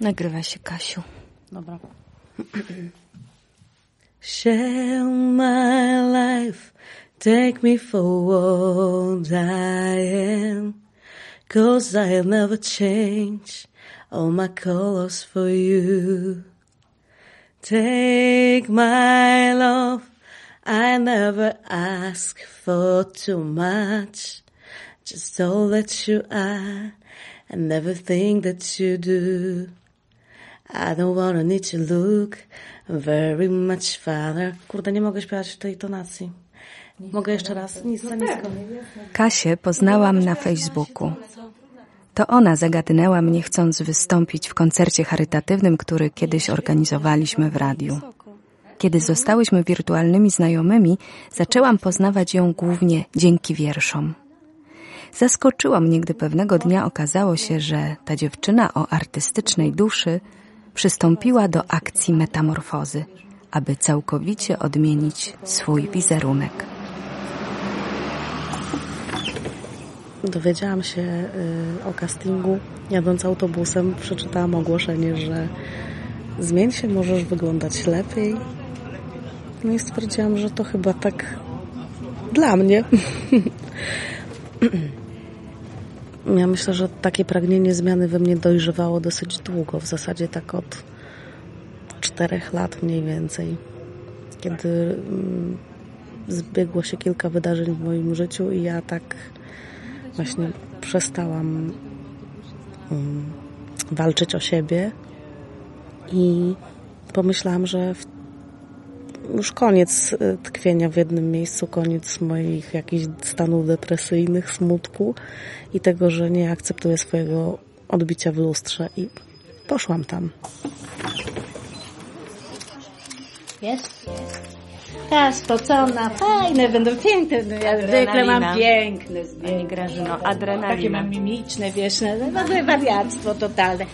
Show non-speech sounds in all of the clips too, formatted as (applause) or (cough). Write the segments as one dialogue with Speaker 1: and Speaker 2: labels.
Speaker 1: Nagrywa się, Kasiu.
Speaker 2: Dobra.
Speaker 3: Share my life, take me for what I am, cause I'll never change all my colors for you. Take my love, I never ask for too much, just all that you are and everything that you do. I don't wanna need to look very much farther. Kurde, nie mogę śpiewać w tej tonacji. Mogę jeszcze raz? Nic za nisko.
Speaker 1: Kasię poznałam na Facebooku. To ona zagadnęła mnie chcąc wystąpić w koncercie charytatywnym, który kiedyś organizowaliśmy w radiu. Kiedy zostałyśmy wirtualnymi znajomymi, zaczęłam poznawać ją głównie dzięki wierszom. Zaskoczyło mnie, gdy pewnego dnia okazało się, że ta dziewczyna o artystycznej duszy przystąpiła do akcji metamorfozy, aby całkowicie odmienić swój wizerunek.
Speaker 3: Dowiedziałam się y, o castingu. Jadąc autobusem przeczytałam ogłoszenie, że zmień się, możesz wyglądać lepiej. No i stwierdziłam, że to chyba tak dla mnie. (laughs) Ja myślę, że takie pragnienie zmiany we mnie dojrzewało dosyć długo, w zasadzie tak od czterech lat mniej więcej, kiedy mm, zbiegło się kilka wydarzeń w moim życiu i ja tak właśnie przestałam um, walczyć o siebie i pomyślałam, że w, już koniec y, tkwienia w jednym miejscu, koniec moich jakichś stanów depresyjnych, smutku i tego, że nie akceptuję swojego odbicia w lustrze i poszłam tam.
Speaker 2: Jest? Ta spocona, fajne, będą piękne. No Ja zwykle mam piękne zdjęcia.
Speaker 1: Grażyno,
Speaker 2: Takie
Speaker 1: adrenalina.
Speaker 2: mam mimiczne, wiesz, no, no, wariactwo totalne.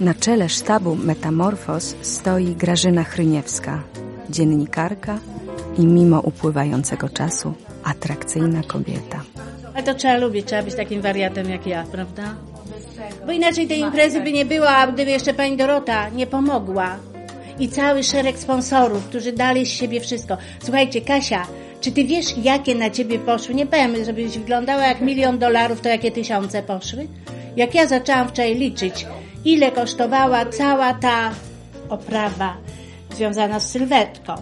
Speaker 1: Na czele sztabu Metamorfos stoi Grażyna Chryniewska, dziennikarka i mimo upływającego czasu atrakcyjna kobieta.
Speaker 2: Ale to trzeba lubić, trzeba być takim wariatem jak ja, prawda? Bo inaczej tej imprezy by nie było, a gdyby jeszcze pani Dorota nie pomogła i cały szereg sponsorów, którzy dali z siebie wszystko. Słuchajcie, Kasia, czy ty wiesz, jakie na ciebie poszły? Nie powiem, żebyś wyglądała jak milion dolarów, to jakie tysiące poszły? Jak ja zaczęłam wczoraj liczyć, ile kosztowała cała ta oprawa związana z sylwetką,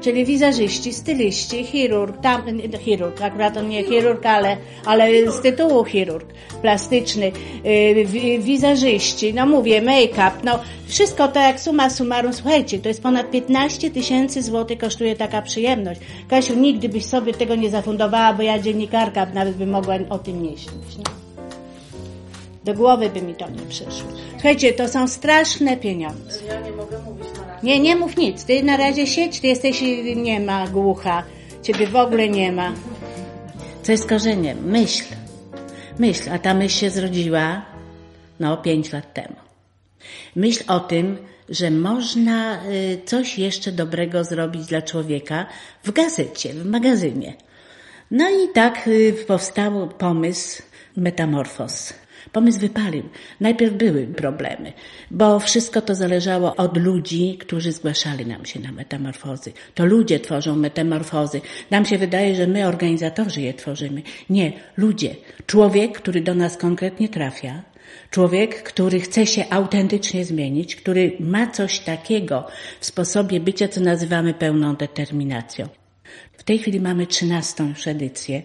Speaker 2: czyli wizażyści, styliści, chirurg, tam, chirurg, akurat on nie chirurg, ale, ale z tytułu chirurg, plastyczny, yy, wi- wizażyści, no mówię, make-up, no wszystko to jak suma summarum, słuchajcie, to jest ponad 15 tysięcy złotych kosztuje taka przyjemność. Kasiu, nigdy byś sobie tego nie zafundowała, bo ja dziennikarka nawet by mogła o tym nie śnić. Nie? Do głowy by mi to nie przyszło. Słuchajcie, to są straszne pieniądze.
Speaker 3: Ja nie mogę mówić.
Speaker 2: Nie, nie mów nic. Ty na razie siedź, ty jesteś nie ma głucha. Ciebie w ogóle nie ma. Co jest korzeniem? Myśl. Myśl, a ta myśl się zrodziła no pięć lat temu. Myśl o tym, że można y, coś jeszcze dobrego zrobić dla człowieka w gazecie, w magazynie. No i tak y, powstał pomysł Metamorfos. Pomysł wypalił. Najpierw były problemy, bo wszystko to zależało od ludzi, którzy zgłaszali nam się na metamorfozy. To ludzie tworzą metamorfozy. Nam się wydaje, że my, organizatorzy, je tworzymy. Nie, ludzie. Człowiek, który do nas konkretnie trafia, Człowiek, który chce się autentycznie zmienić, który ma coś takiego w sposobie bycia, co nazywamy pełną determinacją. W tej chwili mamy trzynastą już edycję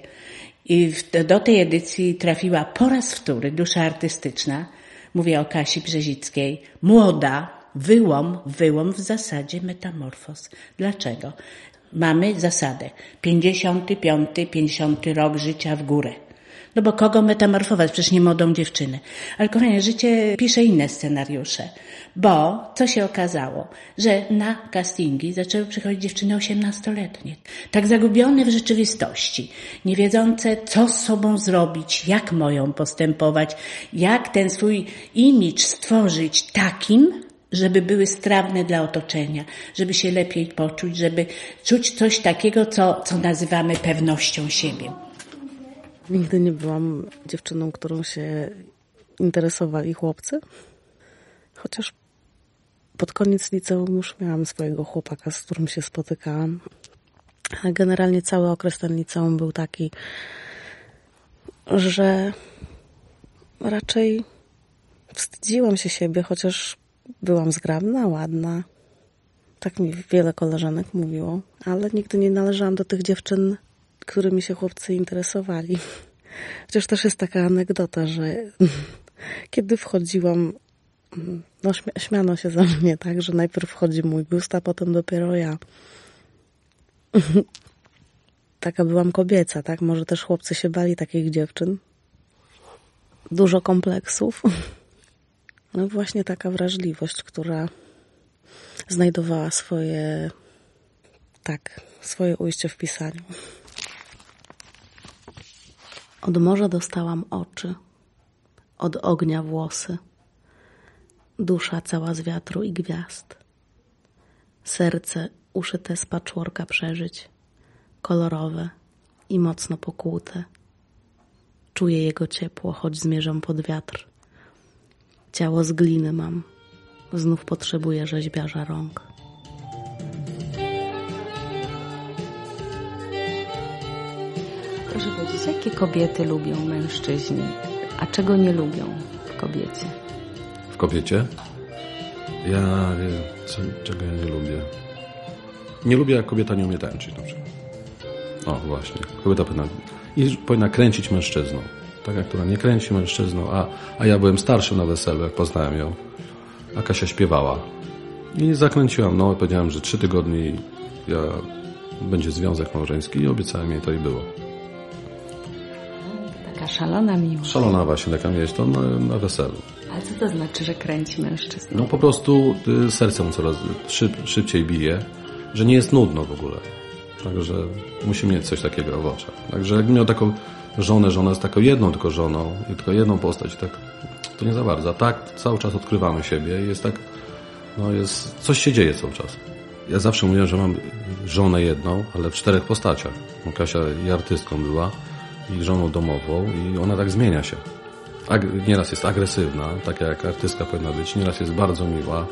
Speaker 2: i do tej edycji trafiła po raz wtóry dusza artystyczna. Mówię o Kasi Brzezickiej. Młoda, wyłom, wyłom w zasadzie metamorfoz. Dlaczego? Mamy zasadę 55, 50 rok życia w górę. No bo kogo metamorfować? Przecież nie młodą dziewczynę. Ale kochanie, życie pisze inne scenariusze. Bo co się okazało? Że na castingi zaczęły przychodzić dziewczyny osiemnastoletnie. Tak zagubione w rzeczywistości. Nie wiedzące, co z sobą zrobić, jak mają postępować, jak ten swój imidż stworzyć takim, żeby były strawne dla otoczenia, żeby się lepiej poczuć, żeby czuć coś takiego, co, co nazywamy pewnością siebie.
Speaker 3: Nigdy nie byłam dziewczyną, którą się interesowali chłopcy. Chociaż pod koniec liceum już miałam swojego chłopaka, z którym się spotykałam. Ale generalnie cały okres ten liceum był taki, że raczej wstydziłam się siebie, chociaż byłam zgrabna, ładna. Tak mi wiele koleżanek mówiło, ale nigdy nie należałam do tych dziewczyn, którymi się chłopcy interesowali. Chociaż też jest taka anegdota, że kiedy wchodziłam, no śmiano się za mnie, tak, że najpierw wchodzi mój biust, a potem dopiero ja. Taka byłam kobieca, tak? Może też chłopcy się bali takich dziewczyn. Dużo kompleksów. No właśnie taka wrażliwość, która znajdowała swoje, tak, swoje ujście w pisaniu. Od morza dostałam oczy, od ognia włosy, dusza cała z wiatru i gwiazd, serce uszyte z patchworka przeżyć, kolorowe i mocno pokłute. Czuję jego ciepło, choć zmierzam pod wiatr. Ciało z gliny mam, znów potrzebuję rzeźbiarza rąk.
Speaker 1: Proszę powiedzieć, jakie kobiety lubią mężczyźni, a czego nie lubią w kobiecie?
Speaker 4: W kobiecie? Ja co, czego ja nie lubię. Nie lubię, jak kobieta nie umie tańczyć na przykład. O, właśnie. Kobieta powinna, i powinna kręcić mężczyzną. Taka, która nie kręci mężczyzną, a, a ja byłem starszy na weselu, jak poznałem ją. A Kasia śpiewała. I zakręciłam, no, powiedziałem, że trzy tygodnie ja, będzie związek małżeński i obiecałem jej to i było.
Speaker 1: Taka szalona miłość.
Speaker 4: Szalona właśnie taka mieć to na, na weselu.
Speaker 1: Ale co to znaczy, że kręci mężczyzn?
Speaker 4: No po prostu y, serce mu coraz szyb, szybciej bije, że nie jest nudno w ogóle. Także musi mieć coś takiego w oczach. Także jakbym miał taką żonę, żona jest taką jedną tylko żoną i tylko jedną postać, tak to nie za bardzo. A tak cały czas odkrywamy siebie i jest tak, no jest, coś się dzieje cały czas. Ja zawsze mówiłem, że mam żonę jedną, ale w czterech postaciach. Kasia i artystką była, i żoną domową i ona tak zmienia się. Ag- nieraz jest agresywna, taka jak artystka powinna być, nieraz jest bardzo miła,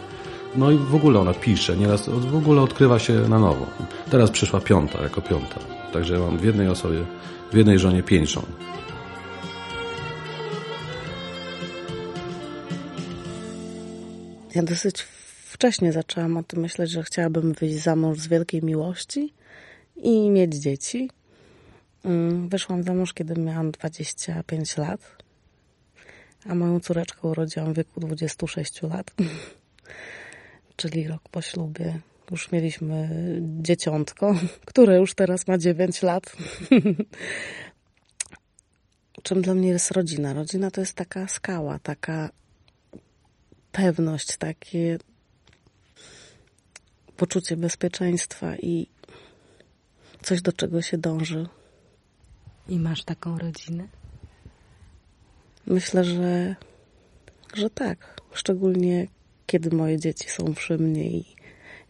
Speaker 4: no i w ogóle ona pisze, nieraz w ogóle odkrywa się na nowo. Teraz przyszła piąta, jako piąta. Także mam w jednej osobie, w jednej żonie pięć żon.
Speaker 3: Ja dosyć wcześnie zaczęłam o tym myśleć, że chciałabym wyjść za mąż z wielkiej miłości i mieć dzieci. Mm, wyszłam za mąż, kiedy miałam 25 lat, a moją córeczkę urodziłam w wieku 26 lat. (laughs) czyli rok po ślubie. Już mieliśmy dzieciątko, (laughs) które już teraz ma 9 lat. (laughs) Czym dla mnie jest rodzina? Rodzina to jest taka skała, taka pewność, takie poczucie bezpieczeństwa i coś, do czego się dąży.
Speaker 1: I masz taką rodzinę?
Speaker 3: Myślę, że, że tak. Szczególnie kiedy moje dzieci są przy mnie i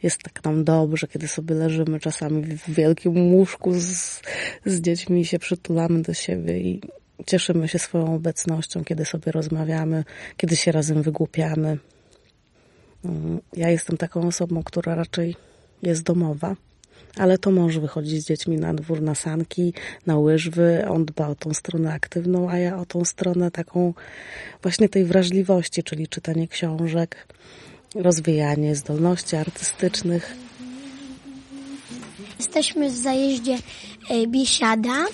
Speaker 3: jest tak nam dobrze, kiedy sobie leżymy czasami w wielkim łóżku z, z dziećmi i się przytulamy do siebie i cieszymy się swoją obecnością, kiedy sobie rozmawiamy, kiedy się razem wygłupiamy. Mm, ja jestem taką osobą, która raczej jest domowa, ale to mąż wychodzi z dziećmi na dwór, na sanki, na łyżwy. On dba o tą stronę aktywną, a ja o tą stronę taką właśnie tej wrażliwości, czyli czytanie książek, rozwijanie zdolności artystycznych.
Speaker 5: Jesteśmy w zajeździe e, Biesiada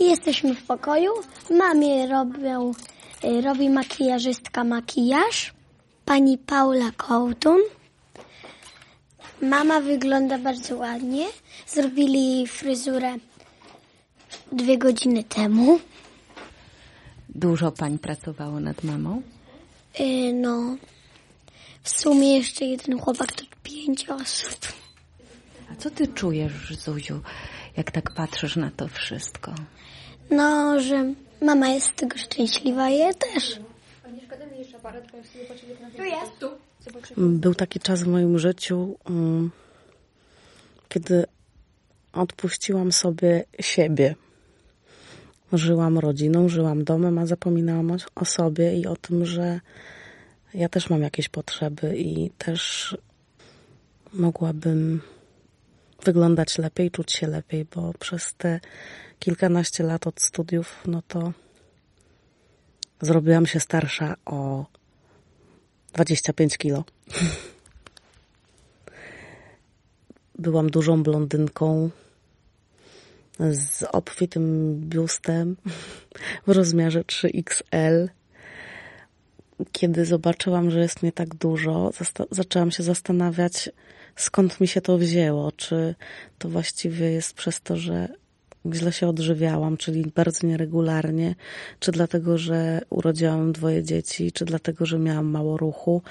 Speaker 5: i jesteśmy w pokoju. Mamie robią, e, robi makijażystka makijaż, pani Paula Kołtun. Mama wygląda bardzo ładnie. Zrobili fryzurę dwie godziny temu.
Speaker 1: Dużo pań pracowało nad mamą?
Speaker 5: E, No, w sumie jeszcze jeden chłopak to pięć osób.
Speaker 1: A co ty czujesz, Zuziu, jak tak patrzysz na to wszystko?
Speaker 5: No, że mama jest z tego szczęśliwa ja też.
Speaker 3: Był taki czas w moim życiu, mm, kiedy odpuściłam sobie siebie. Żyłam rodziną, żyłam domem, a zapominałam o, sobie i o tym, że Ja też mam jakieś potrzeby i też mogłabym wyglądać lepiej, czuć się lepiej, bo przez te kilkanaście lat od studiów, no to zrobiłam się starsza o 25 kilo. Byłam dużą blondynką z obfitym biustem w rozmiarze 3XL. Kiedy zobaczyłam, że jest mnie tak dużo, zaczęłam się zastanawiać, skąd mi się to wzięło. Czy to właściwie jest przez to, że źle się odżywiałam, czyli bardzo nieregularnie, czy dlatego, że urodziłam dwoje dzieci, czy dlatego, że miałam mało ruchu.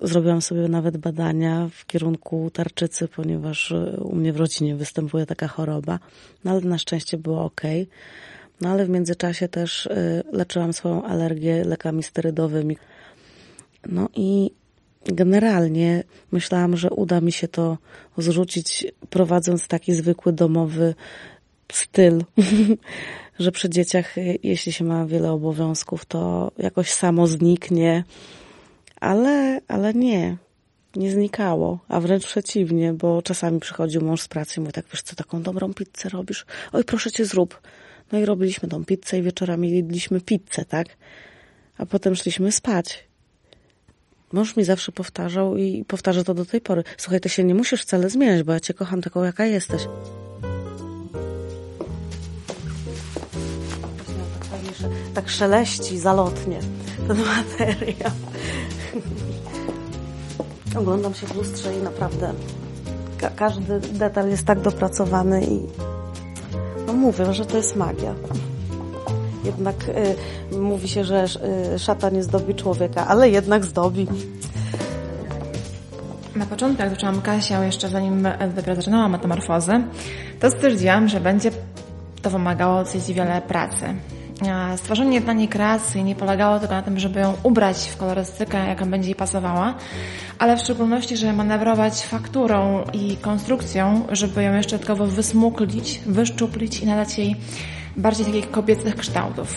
Speaker 3: Zrobiłam sobie nawet badania w kierunku tarczycy, ponieważ u mnie w rodzinie występuje taka choroba, no ale na szczęście było ok. No ale w międzyczasie też e, leczyłam swoją alergię lekami sterydowymi. No i generalnie myślałam, że uda mi się to zrzucić, prowadząc taki zwykły domowy styl, (laughs) że przy dzieciach, jeśli się ma wiele obowiązków, to jakoś samo zniknie, ale, ale nie. Nie znikało, a wręcz przeciwnie, bo czasami przychodził mąż z pracy i mówi tak, wiesz co, taką dobrą pizzę robisz? Oj, proszę cię, zrób. No i robiliśmy tą pizzę i wieczorami jedliśmy pizzę, tak? A potem szliśmy spać. Mąż mi zawsze powtarzał i powtarza to do tej pory. Słuchaj, ty się nie musisz wcale zmieniać, bo ja cię kocham taką, jaka jesteś. Tak szeleści zalotnie ten materiał. Oglądam się w lustrze i naprawdę ka każdy detal jest tak dopracowany i no mówię, że to jest magia. Jednak y, mówi się, że y, szata nie zdobi człowieka, ale jednak zdobi.
Speaker 6: Na początku, jak zaczęłam Kasię, jeszcze zanim dopiero zaczynałam metamorfozę, to stwierdziłam, że będzie to wymagało dosyć wiele pracy. Stworzenie dla niej kreacji nie polegało tylko na tym, żeby ją ubrać w kolorystykę, jaka będzie jej pasowała, ale w szczególności, żeby manewrować fakturą i konstrukcją, żeby ją jeszcze dodatkowo wysmuklić, wyszczuplić i nadać jej bardziej takich kobiecych kształtów.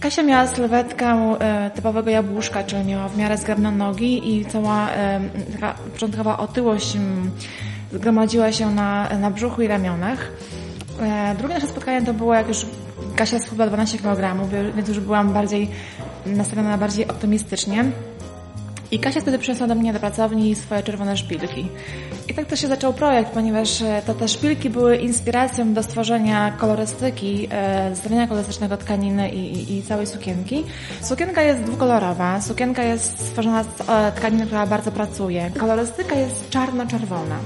Speaker 6: Kasia miała sylwetkę e, typowego jabłuszka, czyli miała w miarę zgrabne nogi i cała e, taka początkowa otyłość m, zgromadziła się na, na brzuchu i ramionach. E, drugie nasze spotkanie to było, jak już Kasia schudła 12 kg, więc już byłam bardziej nastawiona bardziej optymistycznie. I Kasia wtedy przyniosła do mnie do pracowni swoje czerwone szpilki. I tak też się zaczął projekt, ponieważ e, to te szpilki były inspiracją do stworzenia kolorystyki, e, kolorystycznego tkaniny i, i, i, całej sukienki. Sukienka jest dwukolorowa, sukienka jest stworzona z e, tkaniny, która bardzo pracuje. Kolorystyka jest czarno-czerwona.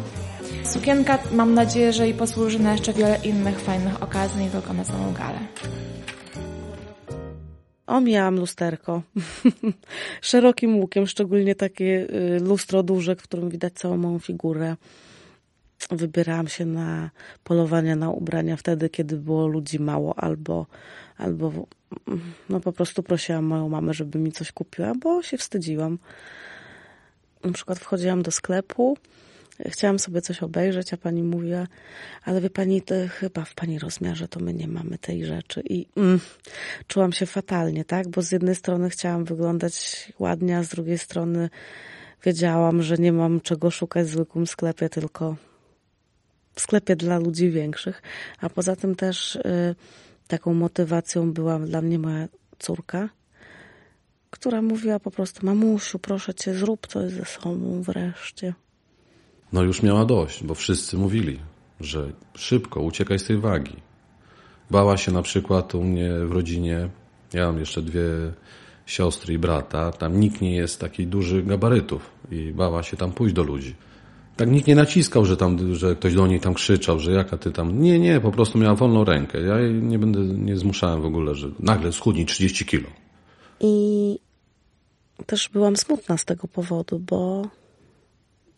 Speaker 6: Sukienka mam nadzieję, że i posłuży na jeszcze wiele innych fajnych okazji, nie tylko na samą galę.
Speaker 3: O, miałam lusterko. (laughs) Szerokim łukiem, szczególnie takie y, lustro duże, w którym widać całą moją figurę. Wybierałam się na polowania na ubrania wtedy, kiedy było ludzi mało, albo, albo no po prostu prosiłam moją mamę, żeby mi coś kupiła, bo się wstydziłam. Na przykład wchodziłam do sklepu, chciałam sobie coś obejrzeć, a pani mówiła, ale wie pani, chyba w pani rozmiarze to my nie mamy tej rzeczy. I mm, czułam się fatalnie, tak? Bo z jednej strony chciałam wyglądać ładnie, a z drugiej strony wiedziałam, że nie mam czego szukać w zwykłym sklepie, tylko w sklepie dla ludzi większych. A poza tym też y, taką motywacją była dla mnie moja córka, która mówiła po prostu, mamusiu, proszę cię, zrób coś ze sobą wreszcie.
Speaker 4: No już miała dość, bo wszyscy mówili, że szybko uciekaj z tej wagi. Bała się na przykład u mnie w rodzinie, ja mam jeszcze dwie siostry i brata, tam nikt nie jest takich dużych gabarytów i bała się tam pójść do ludzi. Tak nikt nie naciskał, że, tam, że ktoś do niej tam krzyczał, że jaka ty tam. Nie, nie, po prostu miała wolną rękę. Ja jej nie będę, nie zmuszałem w ogóle, że nagle schudnij 30 kilo.
Speaker 3: I też byłam smutna z tego powodu, bo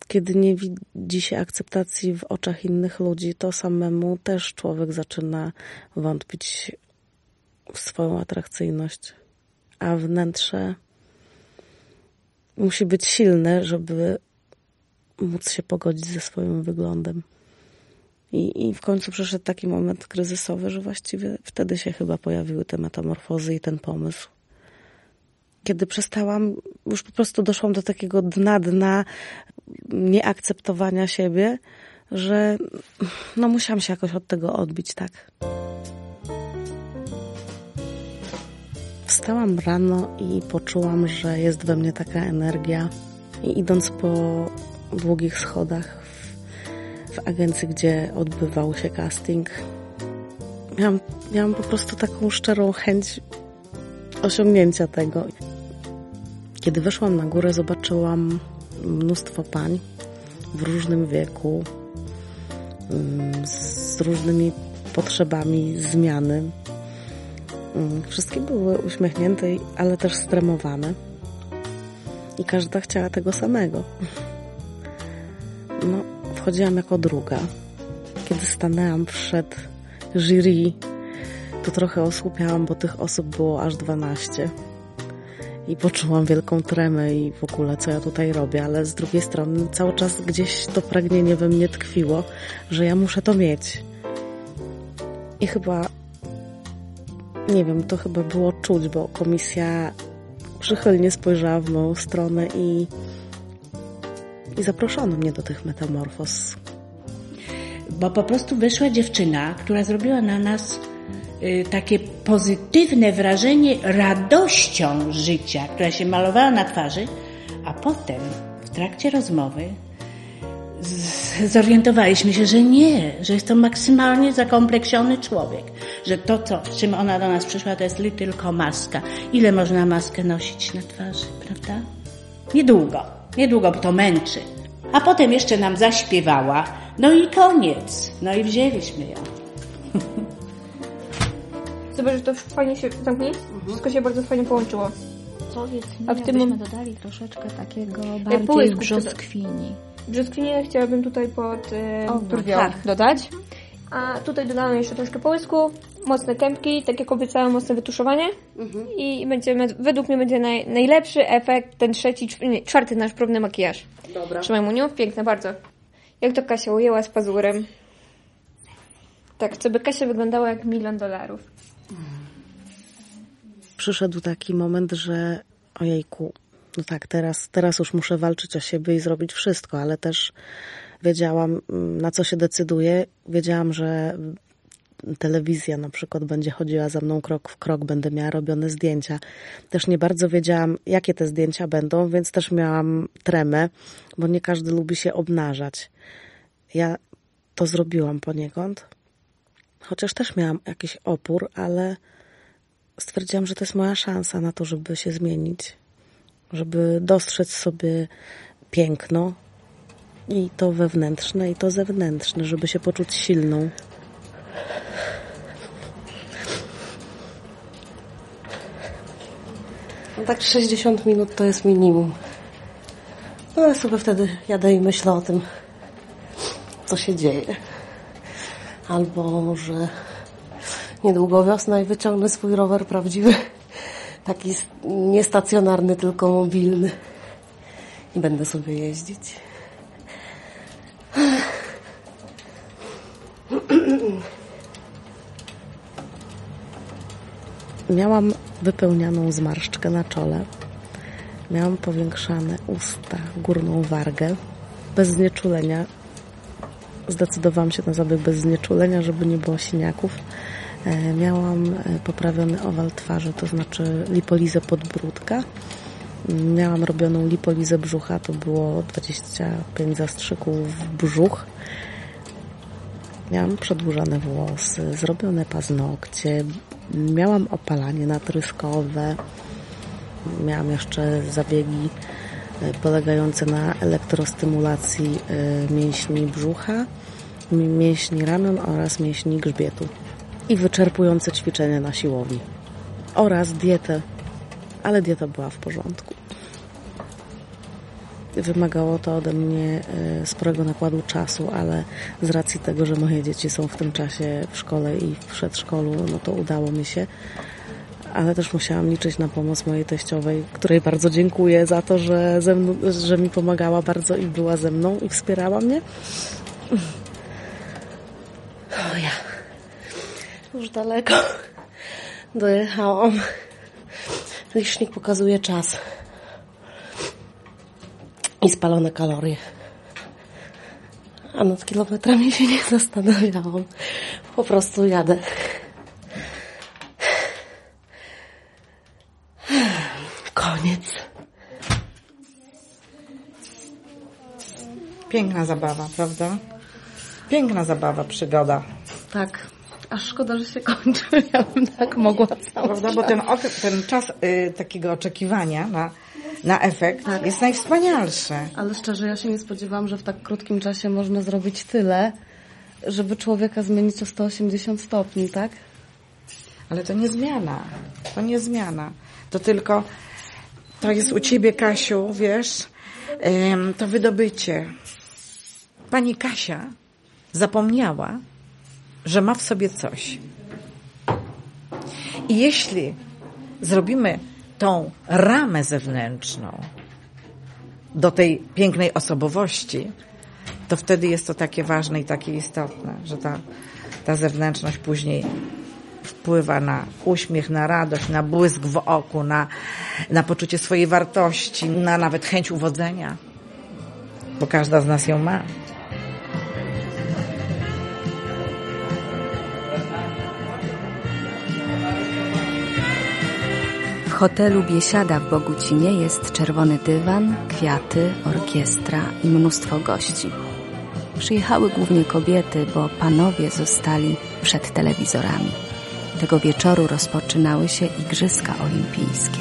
Speaker 3: kiedy nie widzi się akceptacji w oczach innych ludzi, to samemu też człowiek zaczyna wątpić w swoją atrakcyjność. A wnętrze musi być silne, żeby móc się pogodzić ze swoim wyglądem. I, I w końcu przyszedł taki moment kryzysowy, że właściwie wtedy się chyba pojawiły te metamorfozy i ten pomysł. Kiedy przestałam, już po prostu doszłam do takiego dna, dna nieakceptowania siebie, że no musiałam się jakoś od tego odbić, tak. Wstałam rano i poczułam, że jest we mnie taka energia. I idąc po długich schodach w, w agencji, gdzie odbywał się casting, miałam, miałam po prostu taką szczerą chęć osiągnięcia tego. Kiedy weszłam na górę, zobaczyłam mnóstwo pań w różnym wieku, mm, z różnymi potrzebami zmiany. Mm, wszystkie były uśmiechnięte, ale też stremowane. I każda chciała tego samego. No, wchodziłam jako druga. Kiedy stanęłam przed jury, to trochę osłupiałam, bo tych osób było aż 12. I poczułam wielką tremę i w ogóle co ja tutaj robię, ale z drugiej strony cały czas gdzieś to pragnienie we mnie tkwiło, że ja muszę to mieć. I chyba nie wiem, to chyba było czuć, bo komisja przychylnie spojrzała w moją stronę i, i zaproszono mnie do tych metamorfoz.
Speaker 2: Bo po prostu wyszła dziewczyna, która zrobiła na nas takie pozytywne wrażenie radością życia, która się malowała na twarzy, a potem w trakcie rozmowy zorientowaliśmy się, że nie, że jest to maksymalnie zakompleksiony człowiek, że to, co, z czym ona do nas przyszła, to jest tylko maska. Ile można maskę nosić na twarzy, prawda? Niedługo, niedługo, bo to męczy. A potem jeszcze nam zaśpiewała, no i koniec. No i wzięliśmy ją. (laughs)
Speaker 7: Zobacz, że to fajnie się zamknie. Mhm. Wszystko się bardzo fajnie połączyło.
Speaker 1: Powiedz mi, A w tym dodali troszeczkę takiego bardziej
Speaker 7: połysku
Speaker 1: brzoskwini.
Speaker 7: Brzoskwinię chciałabym tutaj pod e, tak. dodać. A tutaj dodałam jeszcze troszkę połysku, mocne kępki, tak jak obiecałam, mocne wytuszowanie. Mhm. I będziemy, według mnie będzie naj, najlepszy efekt, ten trzeci, nie, czwarty nasz próbny makijaż.
Speaker 3: Dobra.
Speaker 7: Trzymaj Muniu, piękne bardzo. Jak to Kasia ujęła z pazurem. Tak, co by Kasia wyglądała jak milion dolarów.
Speaker 3: Przyszedł taki moment, że ojejku, no tak, teraz, teraz już muszę walczyć o siebie i zrobić wszystko, ale też wiedziałam, mm, na co się decyduję. Wiedziałam, że telewizja na przykład będzie chodziła za mną krok w krok, będę miała robione zdjęcia. Też nie bardzo wiedziałam, jakie te zdjęcia będą, więc też miałam tremę, bo nie każdy lubi się obnażać. Ja to zrobiłam poniekąd, chociaż też miałam jakiś opór, ale stwierdziłam, że to jest moja szansa na to, żeby się zmienić, żeby dostrzec sobie piękno i to wewnętrzne, i to zewnętrzne, żeby się poczuć silną. No tak 60 minut to jest minimum. No ja sobie wtedy jadę i myślę o tym, co się dzieje. Albo, że niedługo wiosna i wyciągnę swój rower prawdziwy. Taki niestacjonarny, tylko mobilny. I będę sobie jeździć. Miałam wypełnianą zmarszczkę na czole. Miałam powiększane usta, górną wargę. Bez znieczulenia. Zdecydowałam się na zabieg bez znieczulenia, żeby nie było siniaków. E, miałam e, poprawiony owal twarzy, to znaczy lipolizę podbródka. Miałam robioną lipolizę brzucha, to było 25 zastrzyków w brzuch. Miałam przedłużane włosy, zrobione paznokcie, miałam opalanie natryskowe, miałam jeszcze zabiegi polegające na elektrostymulacji mięśni brzucha, mięśni ramion oraz mięśni grzbietu i wyczerpujące ćwiczenia na siłowni oraz dietę, ale dieta była w porządku. Wymagało to ode mnie e, sporego nakładu czasu, ale z racji tego, że moje dzieci są w tym czasie w szkole i w przedszkolu, no to udało mi się. Ale też musiałam liczyć na pomoc mojej teściowej, której bardzo dziękuję za to, że, mną, że mi pomagała bardzo i była ze mną i wspierała mnie. O ja. Już daleko dojechałam. Licznik pokazuje czas i spalone kalorie. A nad kilometrami się nie zastanawiałam. Po prostu jadę. Koniec.
Speaker 8: Piękna zabawa, prawda? Piękna zabawa, przygoda.
Speaker 3: Tak. Aż szkoda, że się kończy. (laughs) Ja bym tak mogła cały
Speaker 8: Prawda? Bo ten, ten czas y, takiego oczekiwania na, na efekt jest najwspanialszy.
Speaker 3: Ale szczerze, ja się nie spodziewałam, że w tak krótkim czasie można zrobić tyle, żeby człowieka zmienić o 180 stopni, tak?
Speaker 8: Ale to nie zmiana. To nie zmiana. To tylko, to jest u ciebie, Kasiu, wiesz, to wydobycie. Pani Kasia zapomniała, że ma w sobie coś. I jeśli zrobimy tą ramę zewnętrzną do tej pięknej osobowości, to wtedy jest to takie ważne i takie istotne, że ta, ta zewnętrzność później wpływa na uśmiech, na radość, na błysk w oku, na, na poczucie swojej wartości, na nawet chęć uwodzenia, bo każda z nas ją ma.
Speaker 1: W hotelu Biesiada w Bogucinie jest czerwony dywan, kwiaty, orkiestra i mnóstwo gości. Przyjechały głównie kobiety, bo panowie zostali przed telewizorami. Tego wieczoru rozpoczynały się Igrzyska Olimpijskie.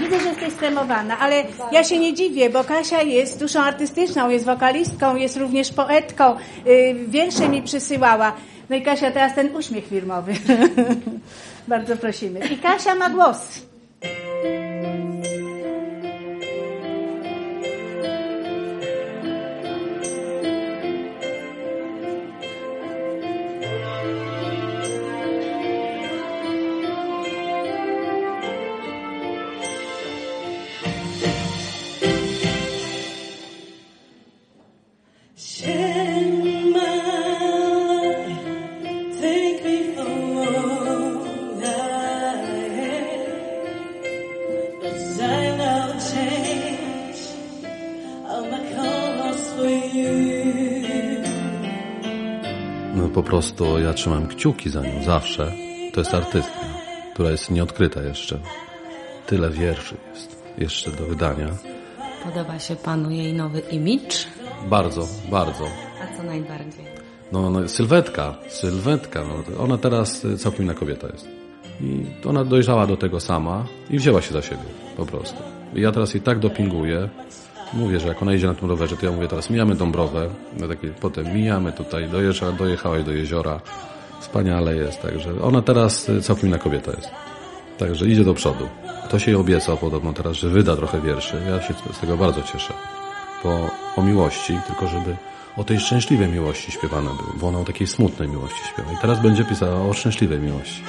Speaker 2: Widzę, że jesteś stremowana, ale ja się nie dziwię, bo Kasia jest duszą artystyczną, jest wokalistką, jest również poetką. Wiersze mi przysyłała. No i Kasia, teraz ten uśmiech firmowy. (laughs) Bardzo prosimy. I Kasia ma głos.
Speaker 4: Prostu ja trzymam kciuki za nią zawsze. To jest artystka, która jest nieodkryta jeszcze. Tyle wierszy jest jeszcze do wydania.
Speaker 1: Podoba się panu jej nowy imidż?
Speaker 4: Bardzo, bardzo.
Speaker 1: A co najbardziej?
Speaker 4: No, no sylwetka, sylwetka. No, ona teraz y, całkiem inna kobieta jest. I ona dojrzała do tego sama i wzięła się za siebie, po prostu. I ja teraz jej tak dopinguję. Mówię, że jak ona idzie na tym rowerze, to ja mówię teraz mijamy Dąbrowę, no takie, potem mijamy tutaj, dojeżdża, dojechałaś do jeziora. Wspaniale jest, także ona teraz y, całkiem inna kobieta jest. Także idzie do przodu. Ktoś jej obiecał podobno teraz, że wyda trochę wierszy. Ja się z tego bardzo cieszę. Bo o miłości, tylko żeby o tej szczęśliwej miłości śpiewane było, bo ona o takiej smutnej miłości śpiewa. I teraz będzie pisała o szczęśliwej miłości.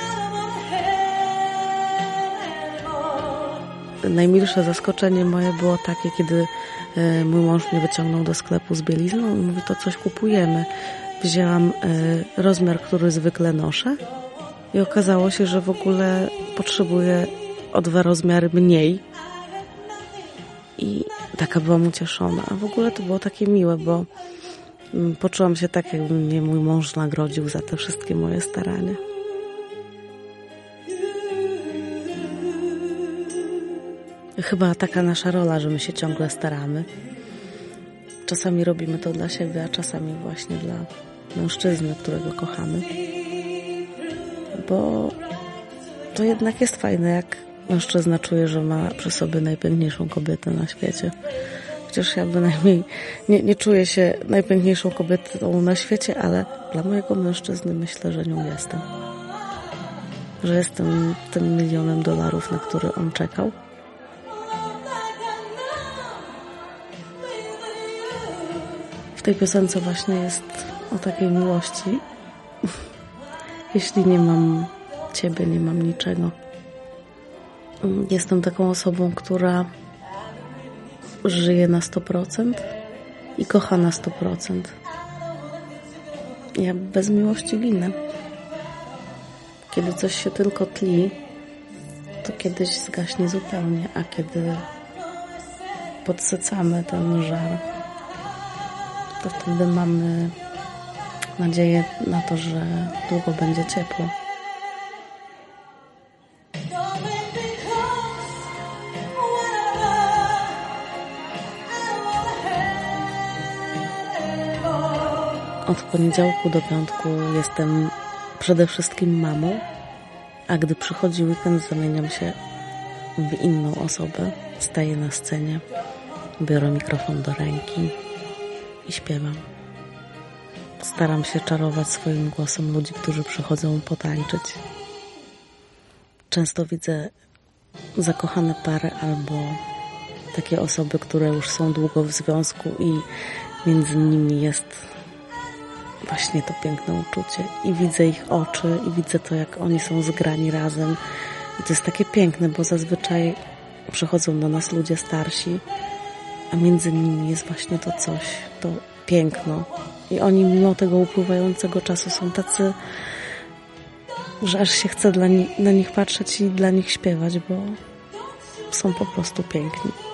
Speaker 3: Najmilsze zaskoczenie moje było takie, kiedy e, mój mąż mnie wyciągnął do sklepu z bielizną i mówi, to coś kupujemy. Wzięłam e, rozmiar, który zwykle noszę i okazało się, że w ogóle potrzebuję o dwa rozmiary mniej. I taka byłam ucieszona. A w ogóle to było takie miłe, bo mm, poczułam się tak, jakby mnie mój mąż nagrodził za te wszystkie moje starania. Chyba taka nasza rola, że my się ciągle staramy. Czasami robimy to dla siebie, a czasami właśnie dla mężczyzny, którego kochamy. Bo to jednak jest fajne, jak mężczyzna czuje, że ma przy sobie najpiękniejszą kobietę na świecie. Chociaż ja bynajmniej nie, nie czuję się najpiękniejszą kobietą na świecie, ale dla mojego mężczyzny myślę, że nią jestem. Że jestem tym milionem dolarów, na który on czekał. Tej piosence właśnie jest o takiej miłości. Jeśli nie mam ciebie, nie mam niczego. Jestem taką osobą, która żyje na 100% i kocha na 100%. Ja bez miłości ginę. Kiedy coś się tylko tli, to kiedyś zgaśnie zupełnie, a kiedy podsycamy ten żar, to wtedy mamy nadzieję na to, że długo będzie ciepło. Od poniedziałku do piątku jestem przede wszystkim mamą, a gdy przychodzi weekend, zamieniam się w inną osobę. Staję na scenie, biorę mikrofon do ręki i śpiewam. Staram się czarować swoim głosem ludzi, którzy przychodzą potańczyć. Często widzę zakochane pary albo takie osoby, które już są długo w związku i między nimi jest właśnie to piękne uczucie i widzę ich oczy i widzę to, jak oni są zgrani razem. I to jest takie piękne, bo zazwyczaj przychodzą do nas ludzie starsi, a między nimi jest właśnie to coś, to piękno. I oni mimo tego upływającego czasu są tacy, że aż się chce dla ni na nich patrzeć i dla nich śpiewać, bo są po prostu piękni.